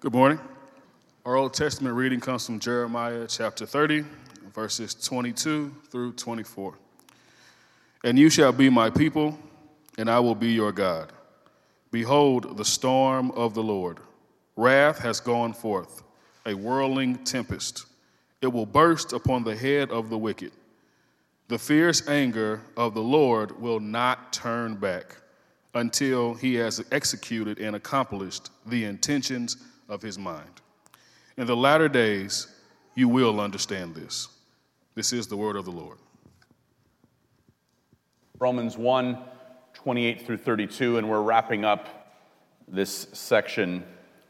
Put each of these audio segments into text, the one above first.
Good morning. Our Old Testament reading comes from Jeremiah chapter 30, verses 22 through 24. And you shall be my people, and I will be your God. Behold, the storm of the Lord. Wrath has gone forth, a whirling tempest. It will burst upon the head of the wicked. The fierce anger of the Lord will not turn back until he has executed and accomplished the intentions of his mind. In the latter days, you will understand this. This is the word of the Lord. Romans 1 28 through 32, and we're wrapping up this section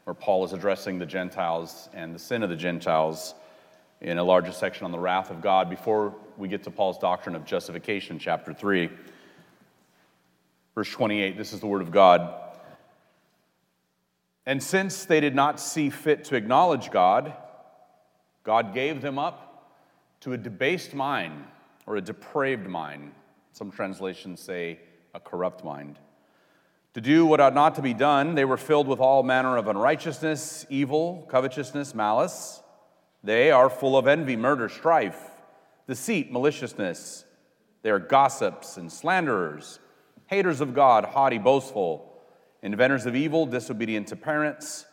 where Paul is addressing the Gentiles and the sin of the Gentiles in a larger section on the wrath of God before we get to Paul's doctrine of justification, chapter 3. Verse 28, this is the word of God. And since they did not see fit to acknowledge God, God gave them up to a debased mind or a depraved mind. Some translations say a corrupt mind. To do what ought not to be done, they were filled with all manner of unrighteousness, evil, covetousness, malice. They are full of envy, murder, strife, deceit, maliciousness. They are gossips and slanderers, haters of God, haughty, boastful inventors of evil, disobedient to parents,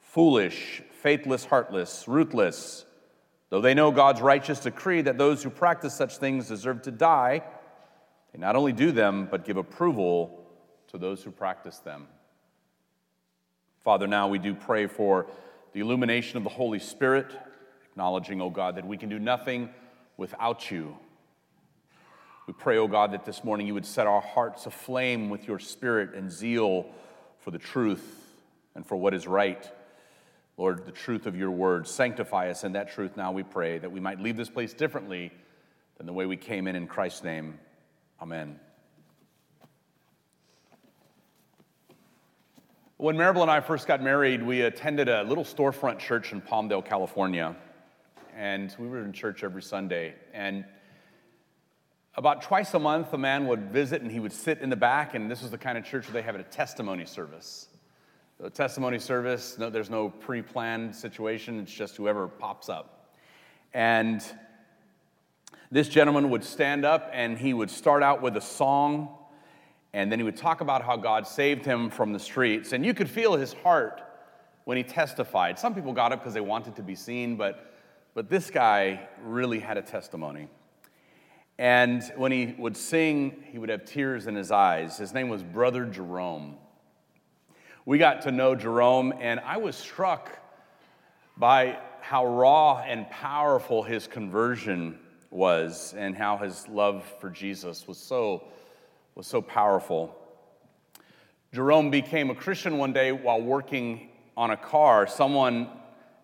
foolish, faithless, heartless, ruthless. Though they know God's righteous decree that those who practice such things deserve to die, they not only do them, but give approval to those who practice them. Father, now we do pray for the illumination of the Holy Spirit, acknowledging, O oh God, that we can do nothing without you. We pray, O oh God, that this morning you would set our hearts aflame with your spirit and zeal for the truth and for what is right. Lord, the truth of your word. Sanctify us in that truth now, we pray, that we might leave this place differently than the way we came in. In Christ's name, amen. When Maribel and I first got married, we attended a little storefront church in Palmdale, California. And we were in church every Sunday. And about twice a month, a man would visit and he would sit in the back, and this was the kind of church where they have a testimony service. The testimony service, no, there's no pre planned situation, it's just whoever pops up. And this gentleman would stand up and he would start out with a song, and then he would talk about how God saved him from the streets. And you could feel his heart when he testified. Some people got up because they wanted to be seen, but, but this guy really had a testimony. And when he would sing, he would have tears in his eyes. His name was Brother Jerome. We got to know Jerome, and I was struck by how raw and powerful his conversion was and how his love for Jesus was so, was so powerful. Jerome became a Christian one day while working on a car. Someone,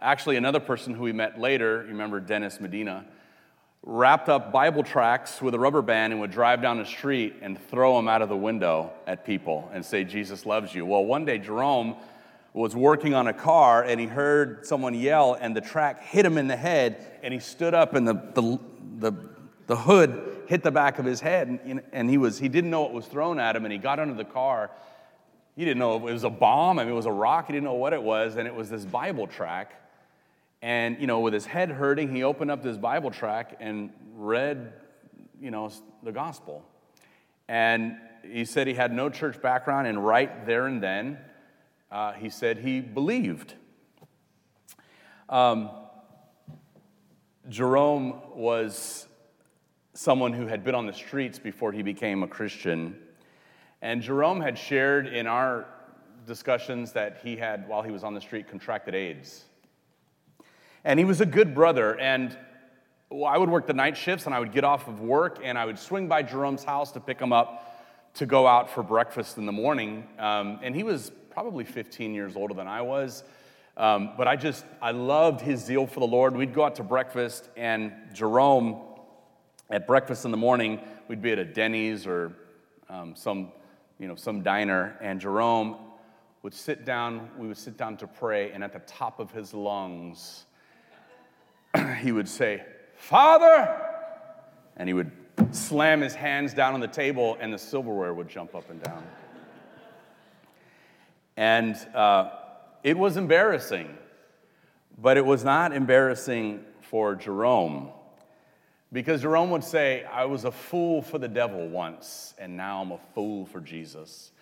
actually, another person who we met later, you remember Dennis Medina, wrapped up Bible tracts with a rubber band and would drive down the street and throw them out of the window at people and say, Jesus loves you. Well, one day Jerome was working on a car and he heard someone yell and the track hit him in the head and he stood up and the, the, the, the hood hit the back of his head and, and he, was, he didn't know what was thrown at him and he got under the car. He didn't know it was a bomb, I mean, it was a rock, he didn't know what it was, and it was this Bible track and, you know, with his head hurting, he opened up this Bible track and read, you know, the gospel. And he said he had no church background, and right there and then, uh, he said he believed. Um, Jerome was someone who had been on the streets before he became a Christian. And Jerome had shared in our discussions that he had, while he was on the street, contracted AIDS. And he was a good brother. And I would work the night shifts and I would get off of work and I would swing by Jerome's house to pick him up to go out for breakfast in the morning. Um, and he was probably 15 years older than I was. Um, but I just, I loved his zeal for the Lord. We'd go out to breakfast, and Jerome, at breakfast in the morning, we'd be at a Denny's or um, some, you know, some diner, and Jerome would sit down, we would sit down to pray, and at the top of his lungs, he would say, Father! And he would slam his hands down on the table, and the silverware would jump up and down. And uh, it was embarrassing, but it was not embarrassing for Jerome. Because Jerome would say, I was a fool for the devil once, and now I'm a fool for Jesus.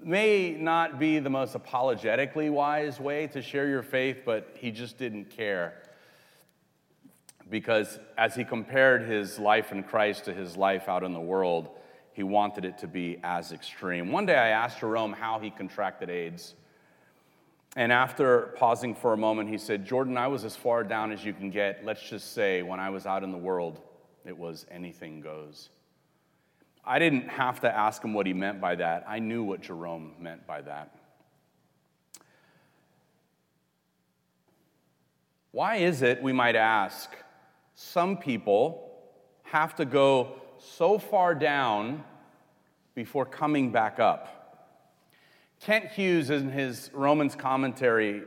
May not be the most apologetically wise way to share your faith, but he just didn't care. Because as he compared his life in Christ to his life out in the world, he wanted it to be as extreme. One day I asked Jerome how he contracted AIDS. And after pausing for a moment, he said, Jordan, I was as far down as you can get. Let's just say, when I was out in the world, it was anything goes. I didn't have to ask him what he meant by that. I knew what Jerome meant by that. Why is it, we might ask, some people have to go so far down before coming back up? Kent Hughes, in his Romans commentary,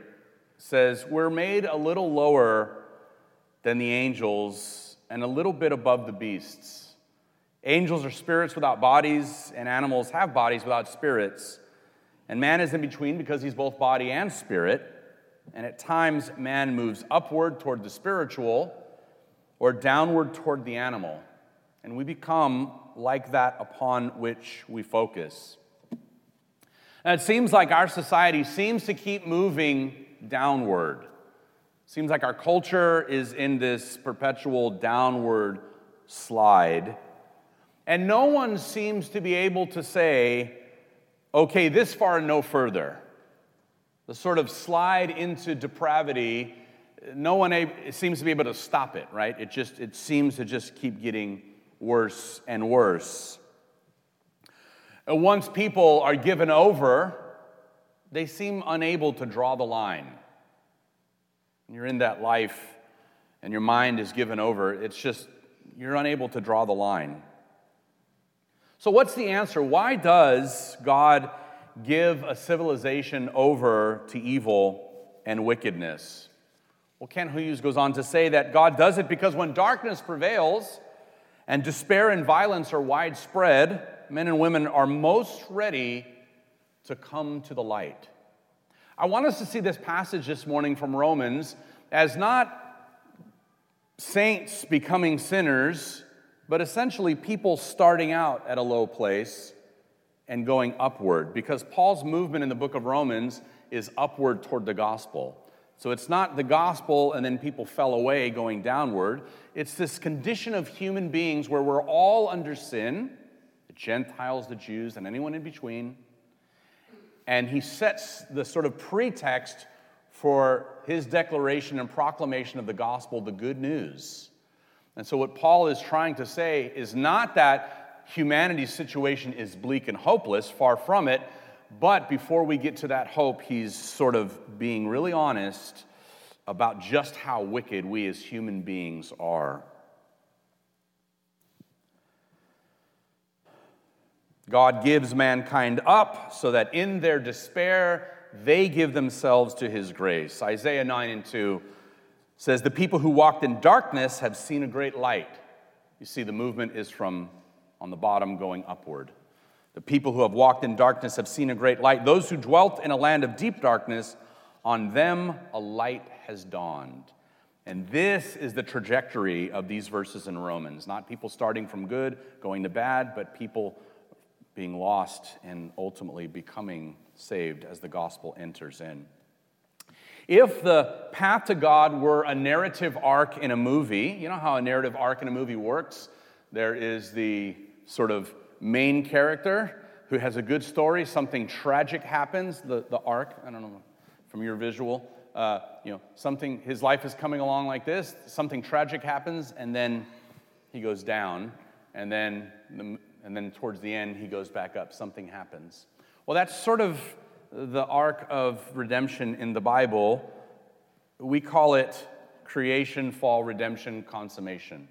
says, We're made a little lower than the angels and a little bit above the beasts. Angels are spirits without bodies, and animals have bodies without spirits. And man is in between because he's both body and spirit. And at times, man moves upward toward the spiritual or downward toward the animal. And we become like that upon which we focus. And it seems like our society seems to keep moving downward. Seems like our culture is in this perpetual downward slide. And no one seems to be able to say, okay, this far and no further. The sort of slide into depravity, no one seems to be able to stop it, right? It just it seems to just keep getting worse and worse. And once people are given over, they seem unable to draw the line. When you're in that life and your mind is given over, it's just, you're unable to draw the line. So, what's the answer? Why does God give a civilization over to evil and wickedness? Well, Kent Hughes goes on to say that God does it because when darkness prevails and despair and violence are widespread, men and women are most ready to come to the light. I want us to see this passage this morning from Romans as not saints becoming sinners, but essentially people starting out at a low place and going upward, because Paul's movement in the book of Romans is upward toward the gospel. So it's not the gospel and then people fell away going downward. It's this condition of human beings where we're all under sin the Gentiles, the Jews, and anyone in between. And he sets the sort of pretext for his declaration and proclamation of the gospel, the good news. And so, what Paul is trying to say is not that humanity's situation is bleak and hopeless, far from it, but before we get to that hope, he's sort of being really honest about just how wicked we as human beings are. God gives mankind up so that in their despair they give themselves to his grace. Isaiah 9 and 2 says, The people who walked in darkness have seen a great light. You see, the movement is from on the bottom going upward. The people who have walked in darkness have seen a great light. Those who dwelt in a land of deep darkness, on them a light has dawned. And this is the trajectory of these verses in Romans. Not people starting from good, going to bad, but people being lost and ultimately becoming saved as the gospel enters in. If the path to God were a narrative arc in a movie, you know how a narrative arc in a movie works? There is the sort of main character who has a good story, something tragic happens, the, the arc, I don't know, from your visual, uh, you know, something, his life is coming along like this, something tragic happens, and then he goes down, and then the, and then towards the end, he goes back up, something happens. Well, that's sort of the arc of redemption in the Bible. We call it creation, fall, redemption, consummation.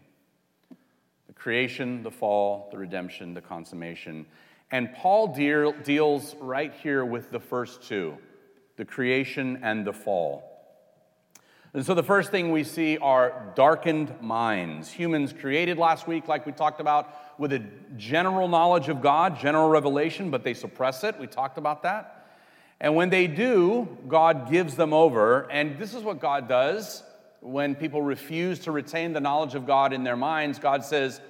The creation, the fall, the redemption, the consummation. And Paul deal, deals right here with the first two the creation and the fall. And so the first thing we see are darkened minds. Humans created last week, like we talked about, with a general knowledge of God, general revelation, but they suppress it. We talked about that. And when they do, God gives them over. And this is what God does when people refuse to retain the knowledge of God in their minds. God says,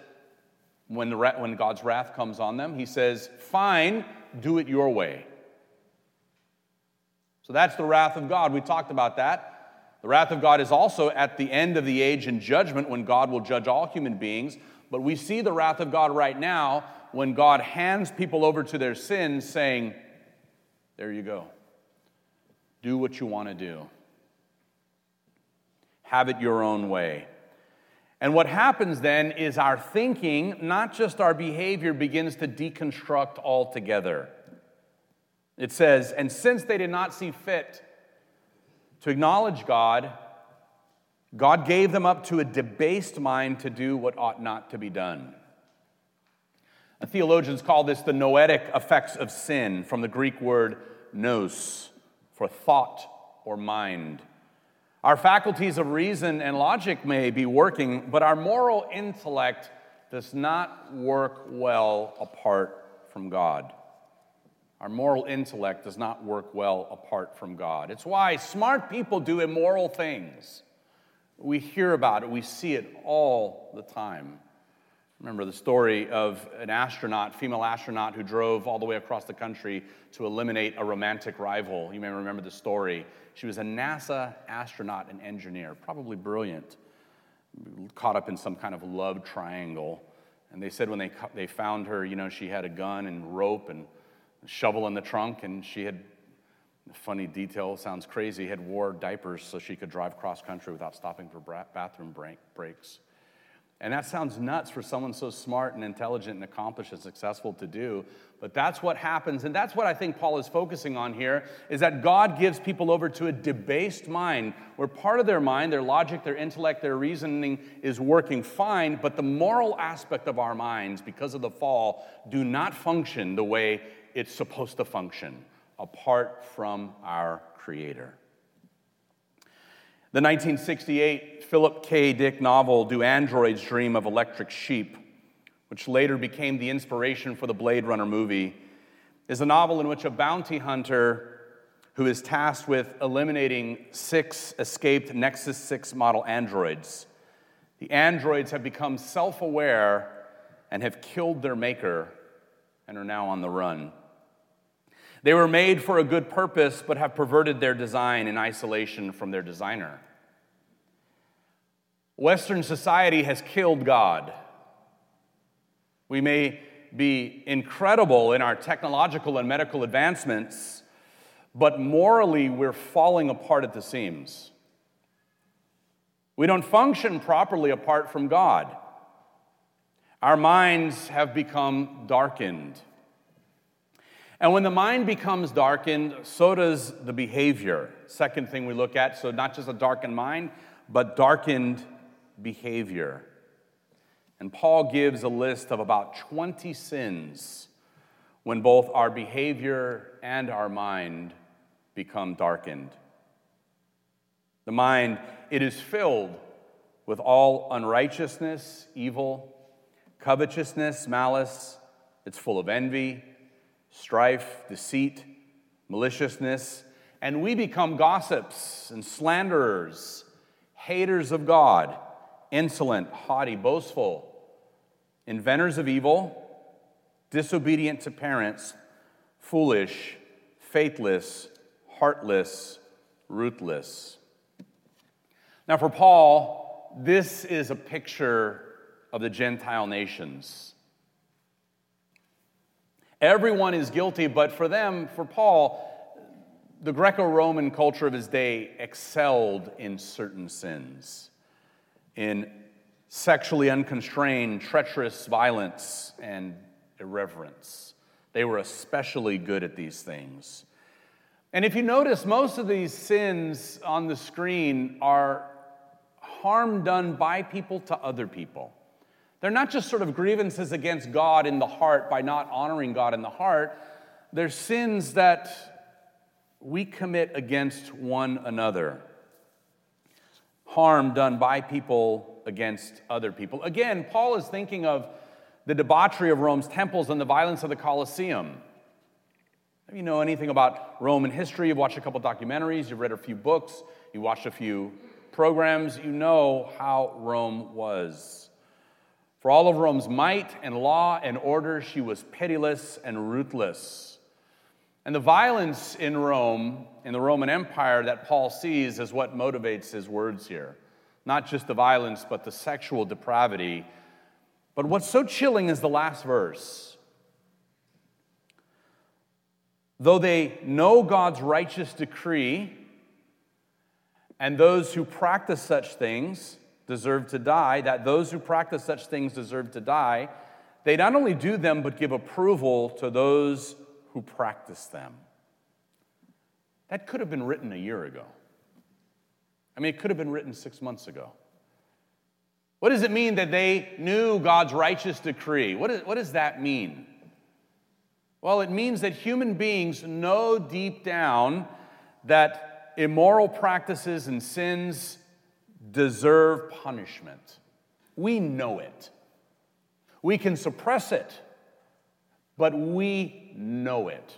when, the, when God's wrath comes on them, He says, Fine, do it your way. So that's the wrath of God. We talked about that. The wrath of God is also at the end of the age in judgment when God will judge all human beings. But we see the wrath of God right now when God hands people over to their sins, saying, There you go. Do what you want to do. Have it your own way. And what happens then is our thinking, not just our behavior, begins to deconstruct altogether. It says, And since they did not see fit to acknowledge God, God gave them up to a debased mind to do what ought not to be done. Theologians call this the noetic effects of sin, from the Greek word nous, for thought or mind. Our faculties of reason and logic may be working, but our moral intellect does not work well apart from God. Our moral intellect does not work well apart from God. It's why smart people do immoral things. We hear about it, we see it all the time. Remember the story of an astronaut, female astronaut, who drove all the way across the country to eliminate a romantic rival. You may remember the story. She was a NASA astronaut and engineer, probably brilliant, caught up in some kind of love triangle. And they said when they, they found her, you know, she had a gun and rope and shovel in the trunk, and she had, funny detail, sounds crazy, had wore diapers so she could drive cross country without stopping for bathroom break, breaks. And that sounds nuts for someone so smart and intelligent and accomplished and successful to do, but that's what happens. And that's what I think Paul is focusing on here is that God gives people over to a debased mind where part of their mind, their logic, their intellect, their reasoning is working fine, but the moral aspect of our minds because of the fall do not function the way it's supposed to function apart from our creator. The 1968 Philip K. Dick novel, Do Androids Dream of Electric Sheep, which later became the inspiration for the Blade Runner movie, is a novel in which a bounty hunter who is tasked with eliminating six escaped Nexus 6 model androids. The androids have become self aware and have killed their maker and are now on the run. They were made for a good purpose, but have perverted their design in isolation from their designer. Western society has killed God. We may be incredible in our technological and medical advancements, but morally we're falling apart at the seams. We don't function properly apart from God. Our minds have become darkened. And when the mind becomes darkened, so does the behavior. Second thing we look at so, not just a darkened mind, but darkened behavior. And Paul gives a list of about 20 sins when both our behavior and our mind become darkened. The mind, it is filled with all unrighteousness, evil, covetousness, malice. It's full of envy strife, deceit, maliciousness, and we become gossips and slanderers, haters of God, insolent, haughty, boastful, inventors of evil, disobedient to parents, foolish, faithless, heartless, ruthless. Now, for Paul, this is a picture of the Gentile nations. Everyone is guilty, but for them, for Paul, the Greco Roman culture of his day excelled in certain sins, in sexually unconstrained, treacherous violence, and irreverence. They were especially good at these things. And if you notice, most of these sins on the screen are harm done by people to other people. They're not just sort of grievances against God in the heart by not honoring God in the heart, they're sins that we commit against one another. Harm done by people against other people. Again, Paul is thinking of the debauchery of Rome's temples and the violence of the Colosseum. If you know anything about Roman history, you've watched a couple documentaries, you've read a few books, you watched a few programs, you know how Rome was. For all of Rome's might and law and order, she was pitiless and ruthless. And the violence in Rome, in the Roman Empire, that Paul sees is what motivates his words here. Not just the violence, but the sexual depravity. But what's so chilling is the last verse. Though they know God's righteous decree, and those who practice such things deserve to die, that those who practice such things deserve to die, they not only do them, but give approval to those who practice them. That could have been written a year ago. I mean, it could have been written six months ago. What does it mean that they knew God's righteous decree? What, is, what does that mean? Well, it means that human beings know deep down that immoral practices and sins deserve punishment. We know it. We can suppress it, but we know it.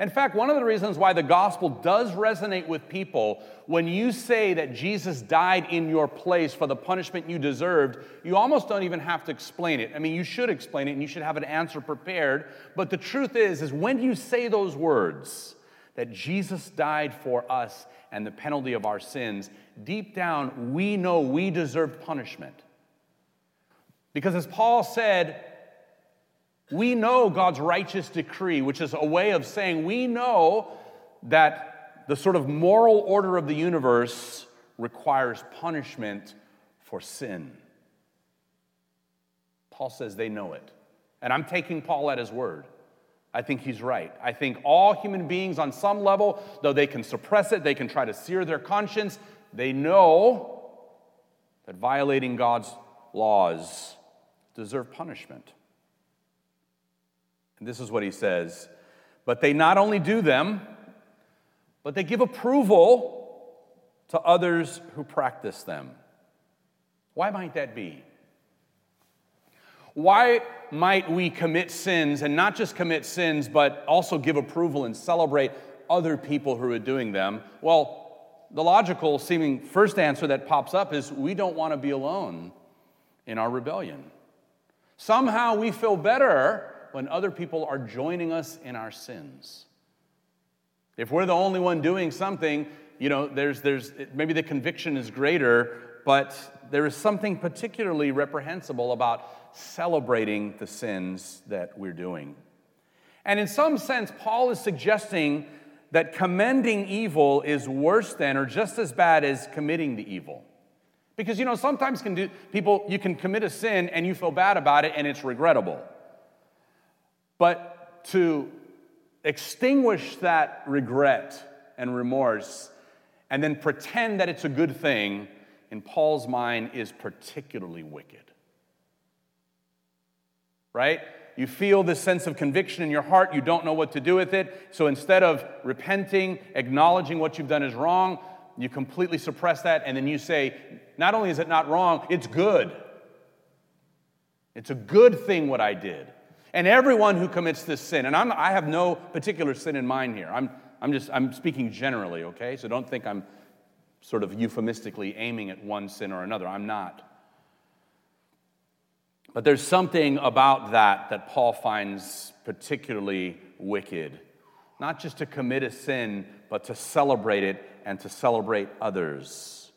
In fact, one of the reasons why the gospel does resonate with people when you say that Jesus died in your place for the punishment you deserved, you almost don't even have to explain it. I mean, you should explain it and you should have an answer prepared, but the truth is is when you say those words that Jesus died for us and the penalty of our sins, deep down we know we deserve punishment. Because as Paul said, we know God's righteous decree, which is a way of saying we know that the sort of moral order of the universe requires punishment for sin. Paul says they know it. And I'm taking Paul at his word. I think he's right. I think all human beings, on some level, though they can suppress it, they can try to sear their conscience, they know that violating God's laws deserve punishment. And this is what he says But they not only do them, but they give approval to others who practice them. Why might that be? Why might we commit sins and not just commit sins, but also give approval and celebrate other people who are doing them? Well, the logical seeming first answer that pops up is we don't want to be alone in our rebellion. Somehow we feel better when other people are joining us in our sins. If we're the only one doing something, you know, there's, there's, maybe the conviction is greater, but there is something particularly reprehensible about celebrating the sins that we're doing. And in some sense, Paul is suggesting that commending evil is worse than or just as bad as committing the evil. Because you know, sometimes can do, people you can commit a sin and you feel bad about it and it's regrettable. But to extinguish that regret and remorse and then pretend that it's a good thing, in Paul's mind, is particularly wicked. Right? You feel this sense of conviction in your heart, you don't know what to do with it. So instead of repenting, acknowledging what you've done is wrong, you completely suppress that, and then you say, not only is it not wrong, it's good. It's a good thing what I did. And everyone who commits this sin, and I'm, i have no particular sin in mind here. I'm, I'm just I'm speaking generally, okay? So don't think I'm sort of euphemistically aiming at one sin or another. I'm not. But there's something about that that Paul finds particularly wicked. Not just to commit a sin, but to celebrate it and to celebrate others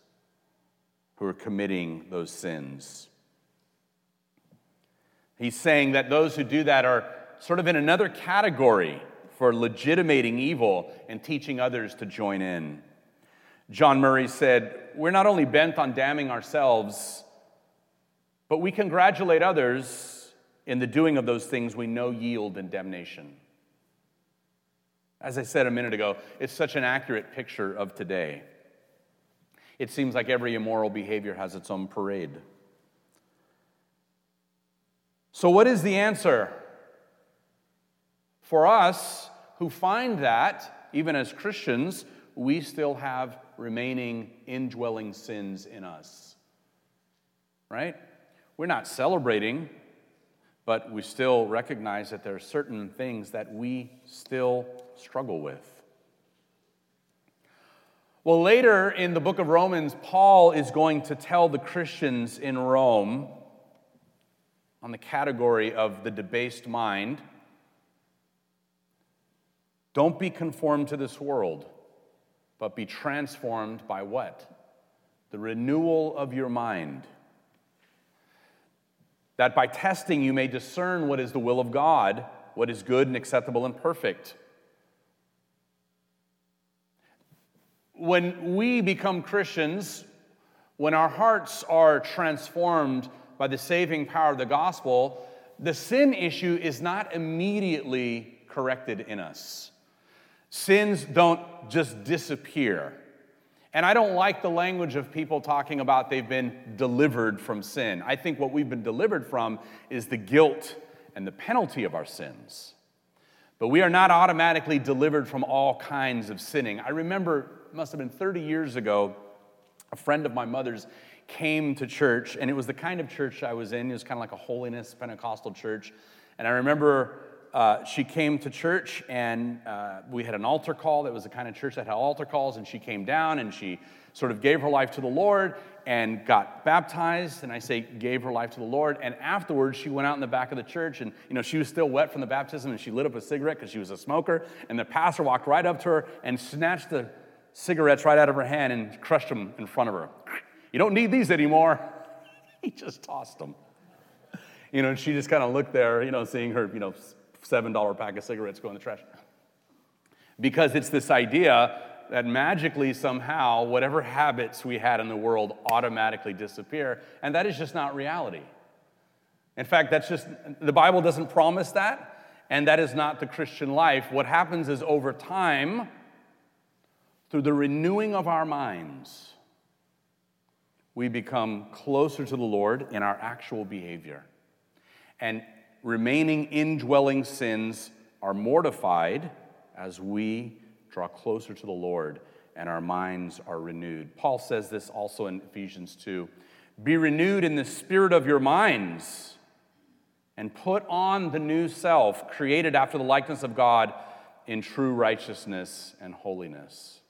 who are committing those sins. He's saying that those who do that are sort of in another category for legitimating evil and teaching others to join in. John Murray said, We're not only bent on damning ourselves, but we congratulate others in the doing of those things we know yield in damnation. As I said a minute ago, it's such an accurate picture of today. It seems like every immoral behavior has its own parade. So, what is the answer? For us who find that, even as Christians, we still have remaining indwelling sins in us. Right? We're not celebrating, but we still recognize that there are certain things that we still struggle with. Well, later in the book of Romans, Paul is going to tell the Christians in Rome on the category of the debased mind don't be conformed to this world, but be transformed by what? The renewal of your mind. That by testing you may discern what is the will of God, what is good and acceptable and perfect. When we become Christians, when our hearts are transformed by the saving power of the gospel, the sin issue is not immediately corrected in us. Sins don't just disappear. And I don't like the language of people talking about they've been delivered from sin. I think what we've been delivered from is the guilt and the penalty of our sins. But we are not automatically delivered from all kinds of sinning. I remember, must have been 30 years ago, a friend of my mother's came to church, and it was the kind of church I was in. It was kind of like a holiness Pentecostal church. And I remember uh, she came to church and uh, we had an altar call. That was the kind of church that had altar calls. And she came down and she sort of gave her life to the Lord and got baptized. And I say, gave her life to the Lord. And afterwards, she went out in the back of the church and, you know, she was still wet from the baptism and she lit up a cigarette because she was a smoker. And the pastor walked right up to her and snatched the cigarettes right out of her hand and crushed them in front of her. You don't need these anymore. he just tossed them. You know, and she just kind of looked there, you know, seeing her, you know, $7 pack of cigarettes go in the trash. Because it's this idea that magically, somehow, whatever habits we had in the world automatically disappear, and that is just not reality. In fact, that's just, the Bible doesn't promise that, and that is not the Christian life. What happens is over time, through the renewing of our minds, we become closer to the Lord in our actual behavior. And remaining indwelling sins are mortified as we draw closer to the Lord and our minds are renewed. Paul says this also in Ephesians 2 Be renewed in the spirit of your minds and put on the new self, created after the likeness of God in true righteousness and holiness.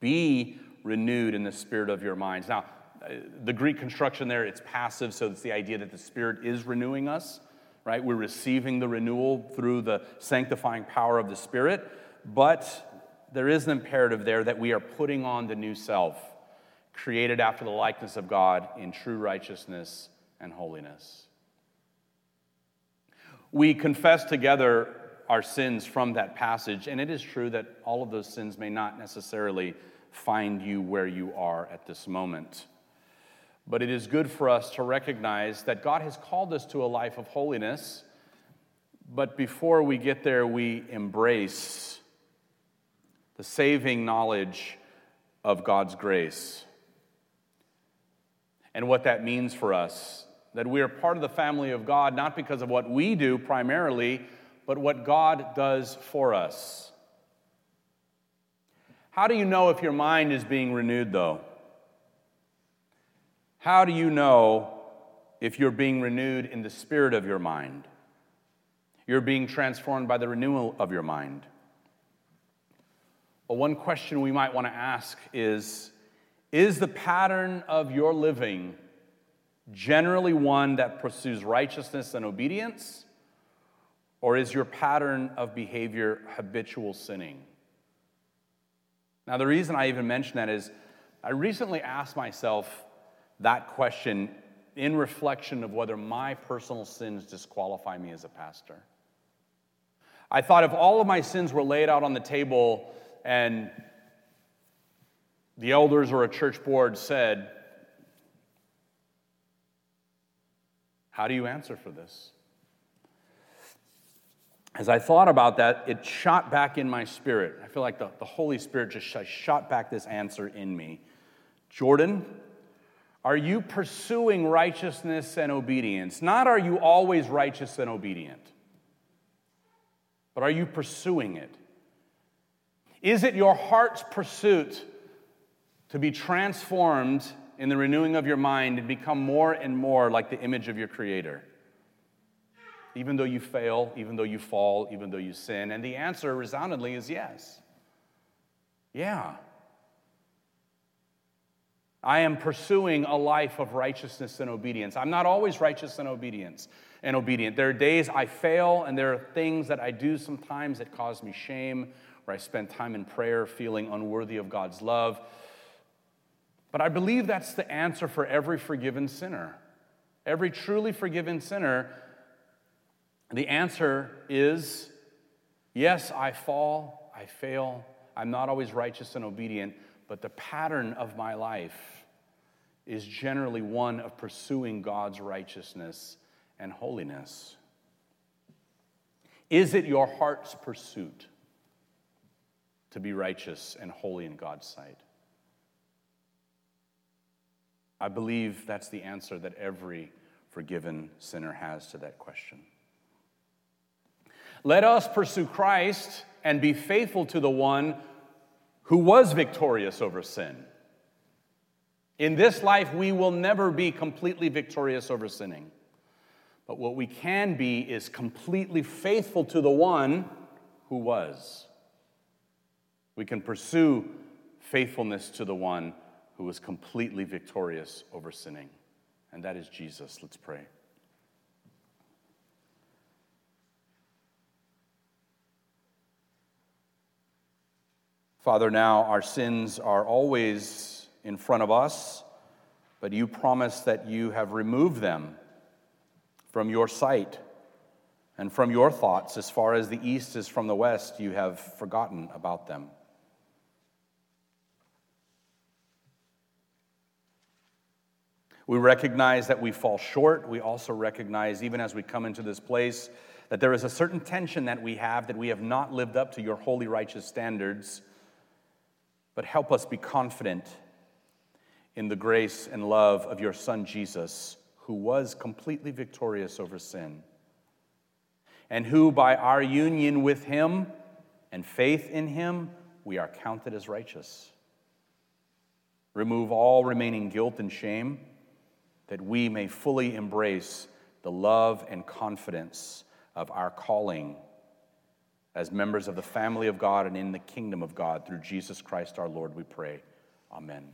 Be renewed in the spirit of your minds. Now, Uh, the Greek construction there, it's passive, so it's the idea that the Spirit is renewing us, right? We're receiving the renewal through the sanctifying power of the Spirit, but there is an imperative there that we are putting on the new self, created after the likeness of God in true righteousness and holiness. We confess together our sins from that passage, and it is true that all of those sins may not necessarily find you where you are at this moment. But it is good for us to recognize that God has called us to a life of holiness. But before we get there, we embrace the saving knowledge of God's grace and what that means for us. That we are part of the family of God, not because of what we do primarily, but what God does for us. How do you know if your mind is being renewed, though? How do you know if you're being renewed in the spirit of your mind? You're being transformed by the renewal of your mind. Well, one question we might want to ask is Is the pattern of your living generally one that pursues righteousness and obedience? Or is your pattern of behavior habitual sinning? Now, the reason I even mention that is I recently asked myself that question in reflection of whether my personal sins disqualify me as a pastor. I thought if all of my sins were laid out on the table and the elders or a church board said, How do you answer for this? As I thought about that, it shot back in my spirit. I feel like the, the Holy Spirit just shot back this answer in me. Jordan, are you pursuing righteousness and obedience? Not are you always righteous and obedient, but are you pursuing it? Is it your heart's pursuit to be transformed in the renewing of your mind and become more and more like the image of your Creator? even though you fail, even though you fall, even though you sin? And the answer resoundingly is yes. Yeah. I am pursuing a life of righteousness and obedience. I'm not always righteous and obedience and obedient. There are days I fail, and there are things that I do sometimes that cause me shame, where I spend time in prayer feeling unworthy of God's love. But I believe that's the answer for every forgiven sinner. Every truly forgiven sinner, the answer is yes, I fall, I fail, I'm not always righteous and obedient, but the pattern of my life is generally one of pursuing God's righteousness and holiness. Is it your heart's pursuit to be righteous and holy in God's sight? I believe that's the answer that every forgiven sinner has to that question. Let us pursue Christ and be faithful to the one who was victorious over sin. In this life, we will never be completely victorious over sinning. But what we can be is completely faithful to the one who was. We can pursue faithfulness to the one who was completely victorious over sinning, and that is Jesus. Let's pray. Father, now our sins are always in front of us, but you promise that you have removed them from your sight and from your thoughts. As far as the east is from the west, you have forgotten about them. We recognize that we fall short. We also recognize, even as we come into this place, that there is a certain tension that we have that we have not lived up to your holy, righteous standards but help us be confident in the grace and love of your Son Jesus, who was completely victorious over sin, and who, by our union with him and faith in him, we are counted as righteous. Remove all remaining guilt and shame, that we may fully embrace the love and confidence of our calling as members of the family of God and in the kingdom of God through Jesus Christ our Lord, we pray. Amen.